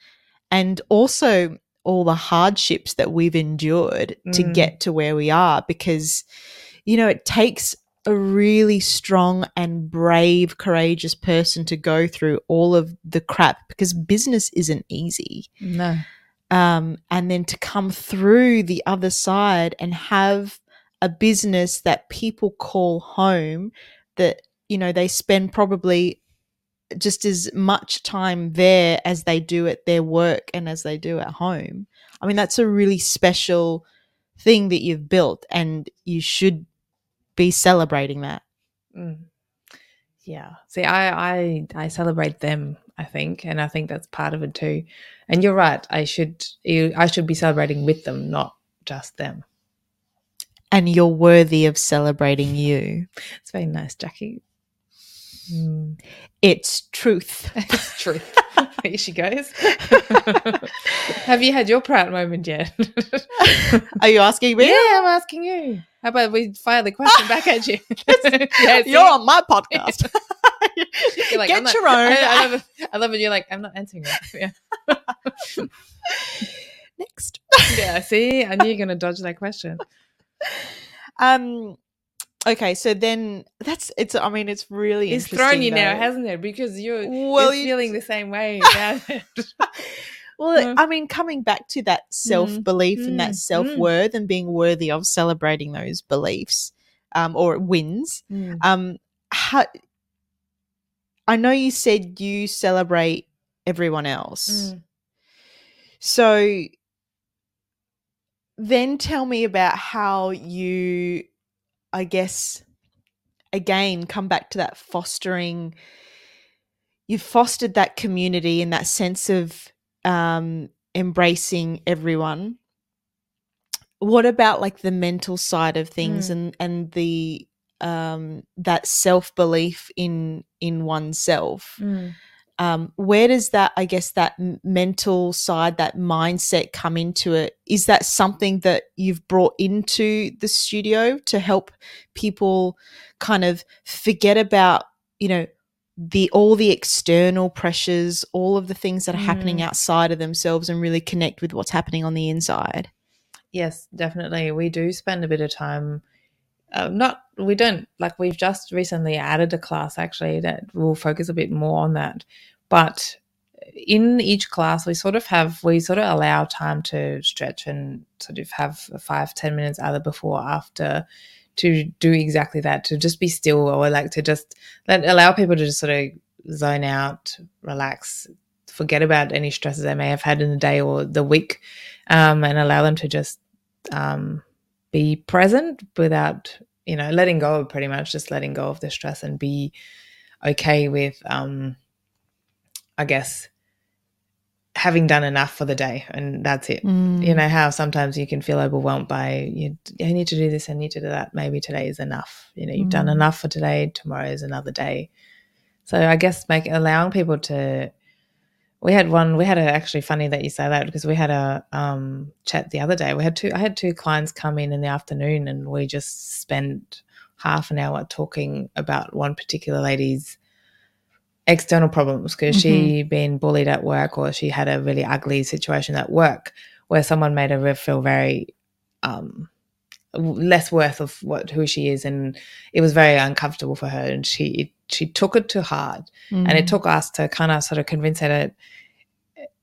and also all the hardships that we've endured to Mm. get to where we are because, you know, it takes a really strong and brave, courageous person to go through all of the crap because business isn't easy no. um, and then to come through the other side and have a business that people call home that you know they spend probably just as much time there as they do at their work and as they do at home i mean that's a really special thing that you've built and you should be celebrating that Mm. Yeah. See, I, I I celebrate them. I think, and I think that's part of it too. And you're right. I should you- I should be celebrating with them, not just them. and you're worthy of celebrating you It's very nice, Jackie. Mm. it's truth It's truth. Here she goes. Have you had your proud moment yet? are you asking me yeah, I'm asking you. How about we fire the question back at you? see? you're on my podcast You're like, get not- your own I, I love it. I love it. You're like, I'm not answering that. Yeah. next yeah. See, I knew you're gonna dodge that question. um okay so then that's it's i mean it's really It's thrown you interesting, now, hasn't it? Because you're, Well, you're you- feeling the same way. about it. Well, Mm. I mean, coming back to that self belief and Mm. that self worth and being worthy of celebrating those beliefs um, or wins. Mm. Um, how, I know you said you celebrate everyone else. Mm. So then tell me about how you, I guess, again, come back to that fostering. You've fostered that community and that sense of um, embracing everyone. What about like the mental side of things Mm. and and the um, that self belief in in oneself? Mm. Um, where does that i guess that mental side that mindset come into it is that something that you've brought into the studio to help people kind of forget about you know the all the external pressures all of the things that are happening Mm. outside of themselves and really connect with what's happening on the inside Yes, definitely. We do spend a bit of time. Uh, not we don't like we've just recently added a class actually that will focus a bit more on that. But in each class, we sort of have we sort of allow time to stretch and sort of have five ten minutes either before or after to do exactly that to just be still or like to just let allow people to just sort of zone out, relax, forget about any stresses they may have had in the day or the week um, and allow them to just um, be present without, you know, letting go, of pretty much just letting go of the stress and be okay with, um, I guess, having done enough for the day and that's it. Mm. You know how sometimes you can feel overwhelmed by you. I need to do this. I need to do that. Maybe today is enough. You know, you've done Mm. enough for today. Tomorrow is another day. So I guess make allowing people to. We had one. We had a actually funny that you say that because we had a um, chat the other day. We had two. I had two clients come in in the afternoon, and we just spent half an hour talking about one particular lady's external problems because she'd been bullied at work or she had a really ugly situation at work where someone made her feel very um less worth of what who she is and it was very uncomfortable for her and she she took it too hard and it Mm. took us to kind of sort of convince her that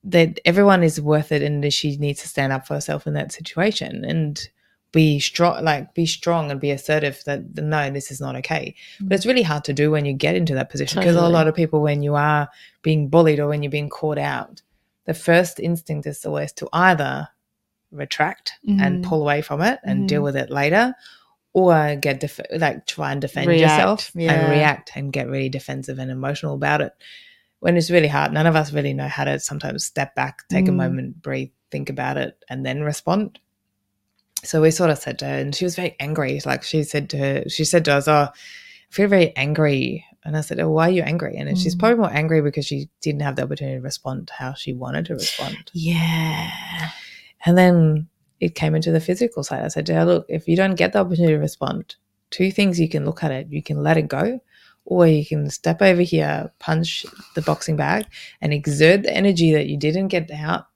that everyone is worth it and that she needs to stand up for herself in that situation and be strong like be strong and be assertive that no this is not okay but it's really hard to do when you get into that position because a lot of people when you are being bullied or when you're being caught out the first instinct is always to either retract and Mhm. pull away from it and deal Mhm. with it later or get def- like try and defend React, yourself yeah. and react and get really defensive and emotional about it when it's really hard. None of us really know how to sometimes step back take a Mm. moment breathe think about it and then respond. So we sort of said to her and she was very angry. Like she said to her she said to us oh I feel very angry. And I said oh why are you angry? And she's Mm. probably more angry because she didn't have the opportunity to respond to how she wanted to respond. Yeah. And then it came into the physical side. I said to her, look, if you don't get the opportunity to respond, two things you can look at it. You can let it go, or you can step over here, punch the boxing bag, and exert the energy that you didn't get out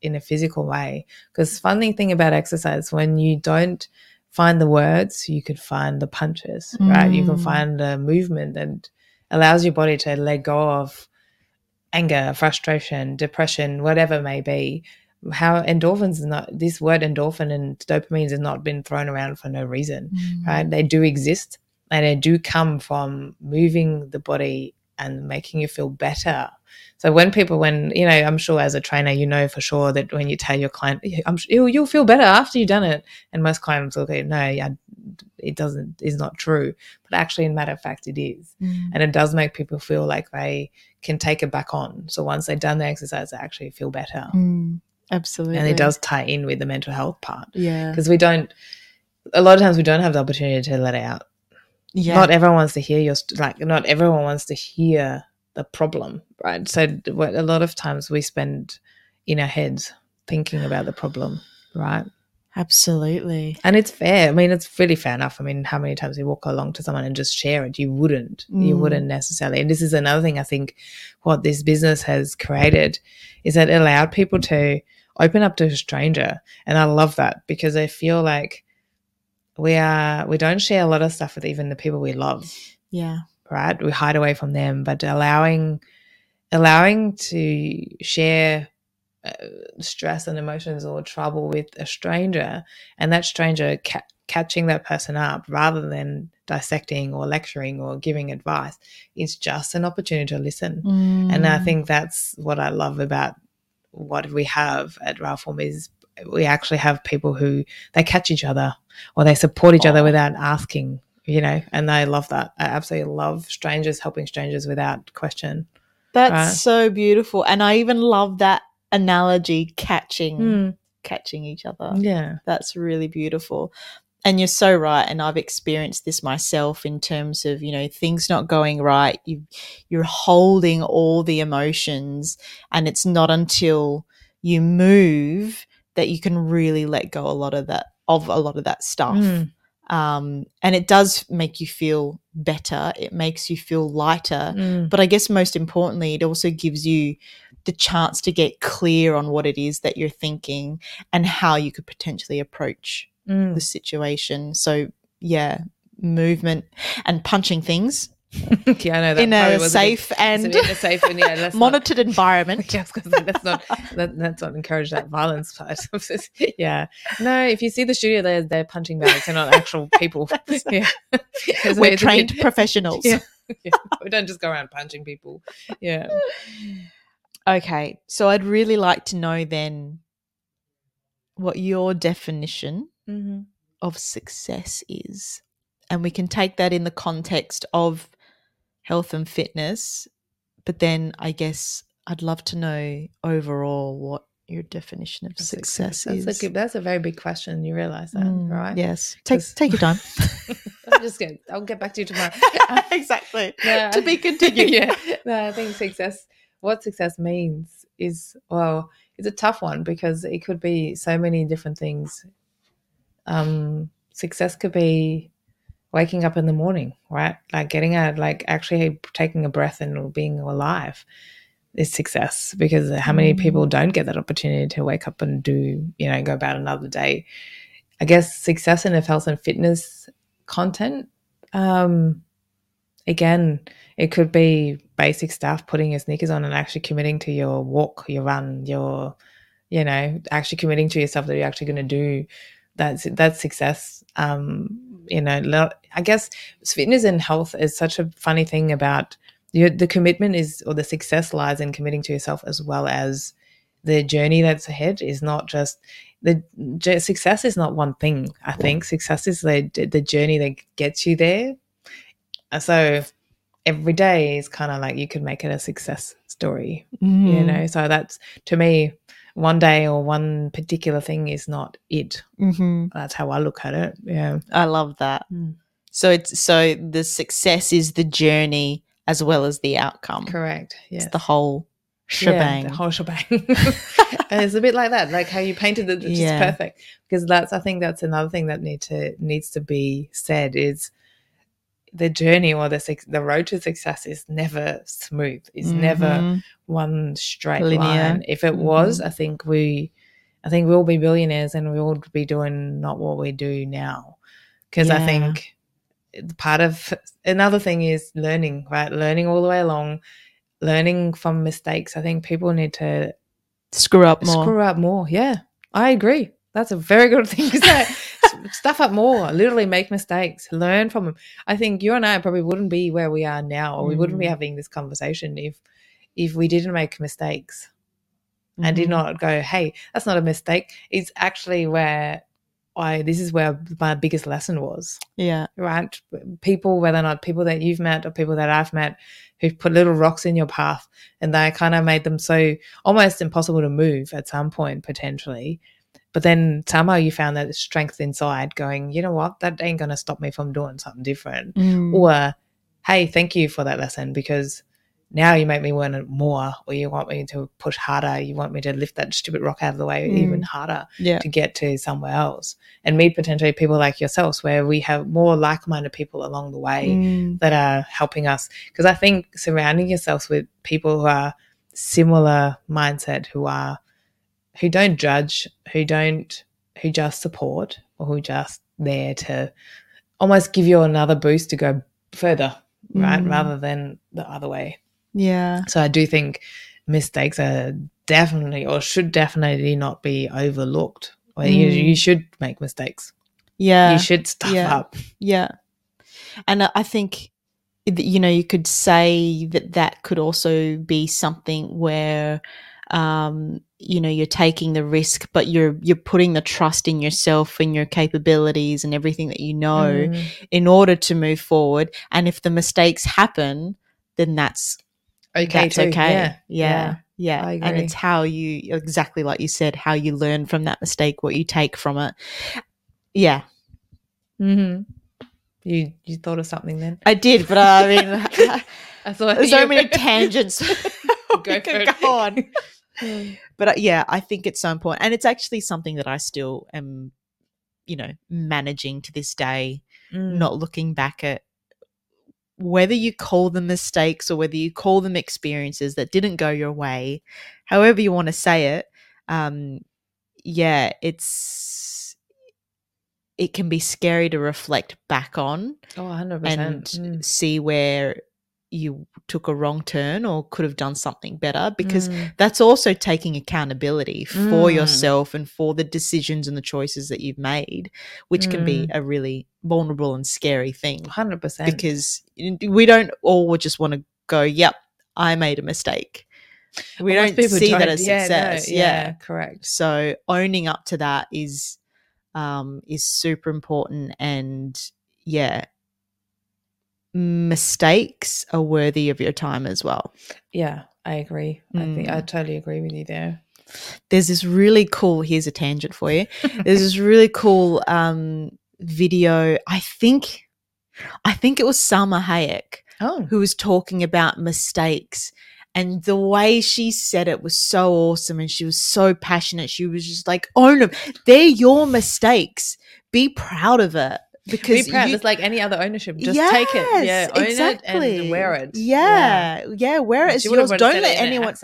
in a physical way. Because funny thing about exercise, when you don't find the words, you could find the punches, right? You can Mm. find the movement that allows your body to let go of anger, frustration, depression, whatever it may be, how endorphins is not this word endorphin and dopamines has not been thrown around for no reason, Mm. right? They do exist and they do come from moving the body and making you feel better. So when people, when you know, I'm sure as a trainer, you know for sure that when you tell your client, I'm sure you'll, you'll feel better after you've done it, and most clients will go, no, yeah, it doesn't, is not true. But actually, in matter of fact, it is, Mm. and it does make people feel like they can take it back on. So once they've done the exercise, they actually feel better, Mm. Absolutely. and it does tie in with the mental health part Yeah. because we don't. A lot of times we don't have the opportunity to let it out Yeah. not everyone wants to hear your like not everyone wants to hear the problem right so what a lot of times we spend in our heads thinking about the problem right Absolutely. and it's fair i mean it's really fair enough i mean how many times you walk along to someone and just share it you wouldn't you Mm. wouldn't necessarily and this is another thing i think what this business has created is that it allowed people to open up to a stranger and i love that because i feel like we are we don't share a lot of stuff with even the people we love Yeah. right we hide away from them but allowing allowing to share uh, stress and emotions or trouble with a stranger and that stranger ca- catching that person up rather than dissecting or lecturing or giving advice is just an opportunity to listen and i Mm. think that's what i love about what we have at Rauform is we actually have people who they catch each other or they support each other without asking you know and i love that i absolutely love strangers helping strangers without question That's Right. so beautiful. And I even love that analogy catching Hmm. catching each other. yeah That's really beautiful. And you're so right. And I've experienced this myself in terms of, you know, things not going right. You you're holding all the emotions and it's not until you move that you can really let go a lot of that of a lot of that stuff. Mm. Um, and it does make you feel better. It makes you feel lighter. Mm. But I guess most importantly, it also gives you the chance to get clear on what it is that you're thinking and how you could potentially approach Mm. the situation. So, yeah, movement and punching things yeah i know that in a safe and in a safe and yeah let's not- monitored environment. Yes, because that's not that, that's not encourage that violence part. yeah, no. If you see the studio, they're they're punching bags. They're not actual people. yeah, We're trained professionals. Yeah. yeah. We don't just go around punching people. Yeah. Okay, so I'd really like to know then what your definition Mm-hmm. of success is. And we can take that in the context of health and fitness. But then I guess I'd love to know overall what your definition of success, That's is. a good, that's a very big question. You realize that, Mm, right? Yes. Take take your time. I'm just going. I'll get back to you tomorrow. exactly. No, To be continued. yeah. No, I think success. What success means is well, it's a tough one because it could be so many different things. Um, success could be waking up in the morning, right? Like getting out, like actually taking a breath and being alive is success because how many Mm. people don't get that opportunity to wake up and do, you know, go about another day. I guess success in the health and fitness content. Um, again, it could be basic stuff, putting your sneakers on and actually committing to your walk, your run, your, you know, actually committing to yourself that you're actually going to do. That's that's success. Um, you know, I guess fitness and health is such a funny thing about your, the commitment is or the success lies in committing to yourself as well as the journey that's ahead is not just the j- success is not one thing. I think success is the the journey that gets you there. Uh, So every day is kind of like you could make it a success story, you Mm. know. So that's to me, one day or one particular thing is not it. hmm That's how I look at it. Yeah, I love that. Mm. So it's so the success is the journey as well as the outcome. correct. Yes. It's the whole shebang. Yeah, the whole shebang. and it's a bit like that, like how you painted it, it's Yeah. just perfect. Because that's, I think, that's another thing that need to needs to be said is the journey or the the road to success is never smooth. It's never Mhm. one straight Linear. line. If it was, Mhm. I think we, I think we'll be billionaires and we'll be doing not what we do now. Because I think part of another thing is learning, right? Learning all the way along, learning from mistakes. I think people need to Screw up more. screw up more. Yeah, I agree. That's a very good thing to say. Stuff up more. Literally make mistakes. Learn from them. I think you and I probably wouldn't be where we are now, or we wouldn't be Mm. having this conversation if if we didn't make mistakes and did Mhm. not go, "Hey, that's not a mistake." It's actually where I. This is where my biggest lesson was. Yeah. Right, people, whether or not people that you've met or people that I've met, who've put little rocks in your path, and they kind of made them so almost impossible to move at some point potentially. But then somehow you found that strength inside, going, you know what, that ain't gonna stop me from doing something different. Mm. Or, hey, thank you for that lesson because now you make me want it more, or you want me to push harder. You want me to lift that stupid rock out of the way even Mm. harder yeah. to get to somewhere else and meet potentially people like yourselves where we have more like-minded people along the way Mm. that are helping us because i think surrounding yourselves with people who are similar mindset who are who don't judge who don't who just support or who just there to almost give you another boost to go further right Mm. rather than the other way Yeah. so I do think mistakes are definitely or should definitely not be overlooked. Or you, Mm. you should make mistakes. Yeah. you should stuff yeah. up. Yeah. And I- I think, you know, you could say that that could also be something where, um, you know, you're taking the risk, but you're you're putting the trust in yourself and your capabilities and everything that you know Mm. in order to move forward. And if the mistakes happen, then that's Okay, that's too. okay. Yeah, Yeah. Yeah. I And it's how you exactly like you said, how you learn from that mistake, what you take from it. Yeah. mm-hmm. You you thought of something then? I did, but I mean I thought There's so many tangents. Go for go on. But uh, yeah, I think it's so important. And it's actually something that I still am, you know, managing to this day, Mm. not looking back at whether you call them mistakes or whether you call them experiences that didn't go your way, however you want to say it. Um, yeah, it's it can be scary to reflect back on Oh, 100%. and Mm. see where you took a wrong turn or could have done something better because Mm. that's also taking accountability for Mm. yourself and for the decisions and the choices that you've made which can be Mm. a really vulnerable and scary thing 100%. because we don't all just want to go yep i made a mistake we don't see that don't. as Yeah, no, success yeah correct. so owning up to that is um is super important and yeah mistakes are worthy of your time as well. Yeah, I agree. I think I Mm. totally agree with you there. there's this really cool here's a tangent for you. There's this really cool um video. I think i think it was Salma Hayek Oh, who was talking about mistakes and the way she said it was so awesome and she was so passionate. She was just like own them they're your mistakes. Be proud of it because be proud. you- It's like any other ownership. Just take it. Yeah, Yes, own it and wear it. Yeah, yeah, wear it. It's She would have yours. Don't let anyone.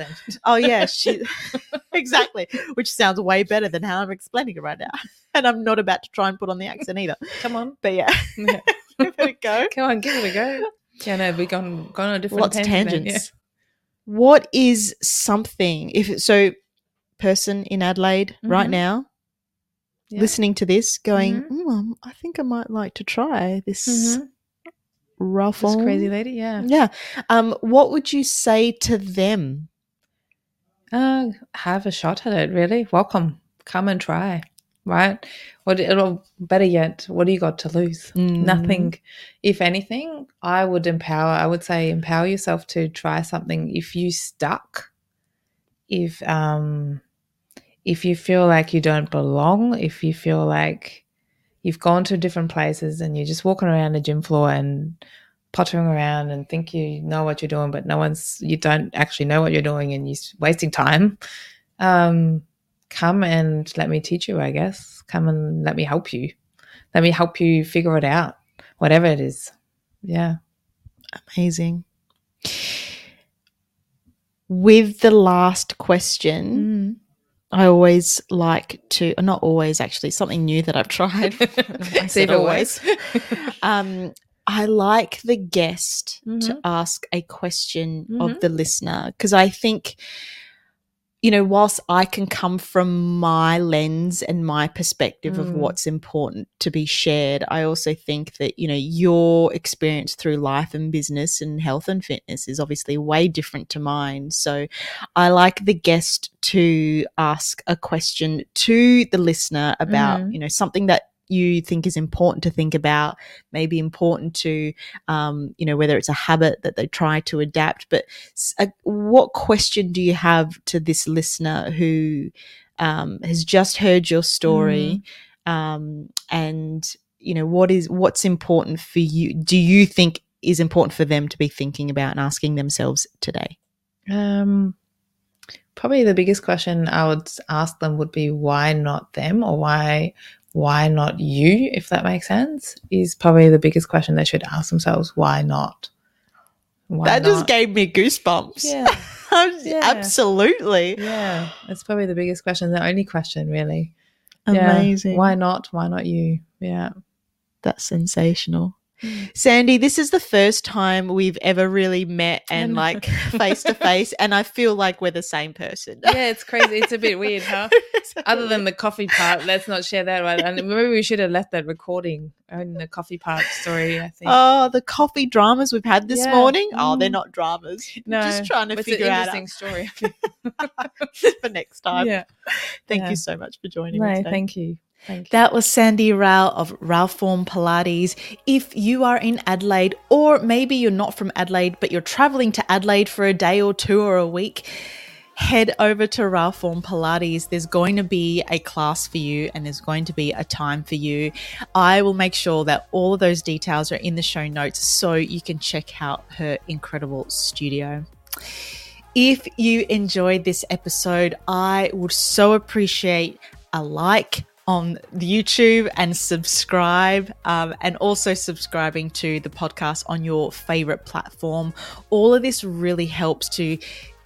Oh yeah, she exactly. Which sounds way better than how I'm explaining it right now. And I'm not about to try and put on the accent either. Come on, But yeah, Yeah. give it a go. come on, give it a go. Yeah, no, we've gone gone on a different Lots of tangent then, tangents. What is something if so? Person in Adelaide right Mhm. now, Yeah. listening to this, going, Mhm. "Mm, I think I might like to try this Mhm. rough This crazy lady. Yeah. Yeah. Um, what would you say to them? Uh, have a shot at it. Really, welcome. Come and try. Right. What it'll better yet. What do you got to lose? Mm. Nothing. If anything, I would empower. I would say empower yourself to try something. If you stuck, if um, if you feel like you don't belong, if you feel like you've gone to different places and you're just walking around the gym floor and pottering around and think you know what you're doing, but no one's you don't actually know what you're doing and you're wasting time. Um, come and let me teach you. I guess come and let me help you. Let me help you figure it out, whatever it is. Yeah. Amazing. With the last question, I always like to, uh, not always actually, something new that I've tried. I said always. um, I like the guest to Mhm. ask a question Mhm. of the listener because I think you know, whilst I can come from my lens and my perspective mm. of what's important to be shared, I also think that, you know, your experience through life and business and health and fitness is obviously way different to mine. So I like the guest to ask a question to the listener about, mm. you know, something that you think is important to think about, maybe important to, um, you know, whether it's a habit that they try to adapt. But uh, what question do you have to this listener who um, has just heard your story, mm. um, and you know what is what's important for you? Do you think is important for them to be thinking about and asking themselves today? Um, probably the biggest question I would ask them would be why not them or why why not you, if that makes sense, is probably the biggest question they should ask themselves. Why not? Why that not? just gave me goosebumps. Yeah. yeah. Absolutely. Yeah. It's probably the biggest question, the only question, really. Amazing. Yeah. Why not? Why not you? Yeah. That's sensational. Sandy, this is the first time we've ever really met and like face to face, and I feel like we're the same person. Yeah, it's crazy. It's a bit weird, huh? Other than the coffee part, let's not share that one. And maybe we should have left that recording in the coffee part story. I think. Oh, the coffee dramas we've had this yeah. morning. Oh, they're mm. not dramas. No, just trying to figure out. Interesting story for next time. Yeah. Thank yeah. you so much for joining no, me. Thank you. That was Sandy Rau of Rauform Pilates. If you are in Adelaide, or maybe you're not from Adelaide, but you're traveling to Adelaide for a day or two or a week, head over to Rauform Pilates. There's going to be a class for you and there's going to be a time for you. I will make sure that all of those details are in the show notes so you can check out her incredible studio. If you enjoyed this episode, I would so appreciate a like, on YouTube and subscribe, um, and also subscribing to the podcast on your favorite platform. All of this really helps to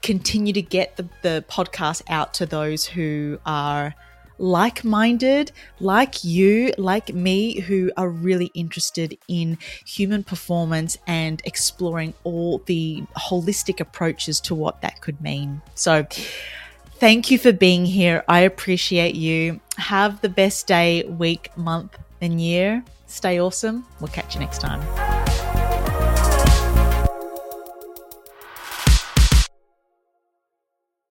continue to get the, the podcast out to those who are like minded, like you, like me, who are really interested in human performance and exploring all the holistic approaches to what that could mean. So, Thank you for being here. I appreciate you. Have the best day, week, month, and year. Stay awesome. We'll catch you next time.